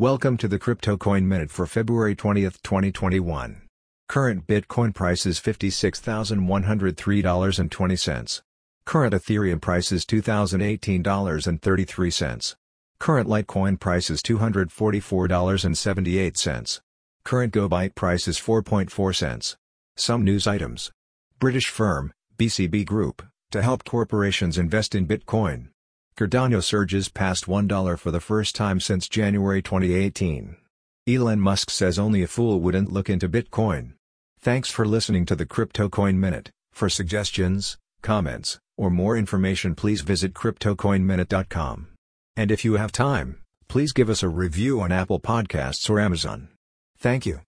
Welcome to the Crypto Coin Minute for February 20, 2021. Current Bitcoin price is $56,103.20. Current Ethereum price is $2,018.33. Current Litecoin price is $244.78. Current GoByte price is 4.4 cents. Some news items. British firm, BCB Group, to help corporations invest in Bitcoin. Cardano surges past $1 for the first time since January 2018. Elon Musk says only a fool wouldn't look into Bitcoin. Thanks for listening to the Crypto Coin Minute. For suggestions, comments, or more information please visit CryptoCoinMinute.com. And if you have time, please give us a review on Apple Podcasts or Amazon. Thank you.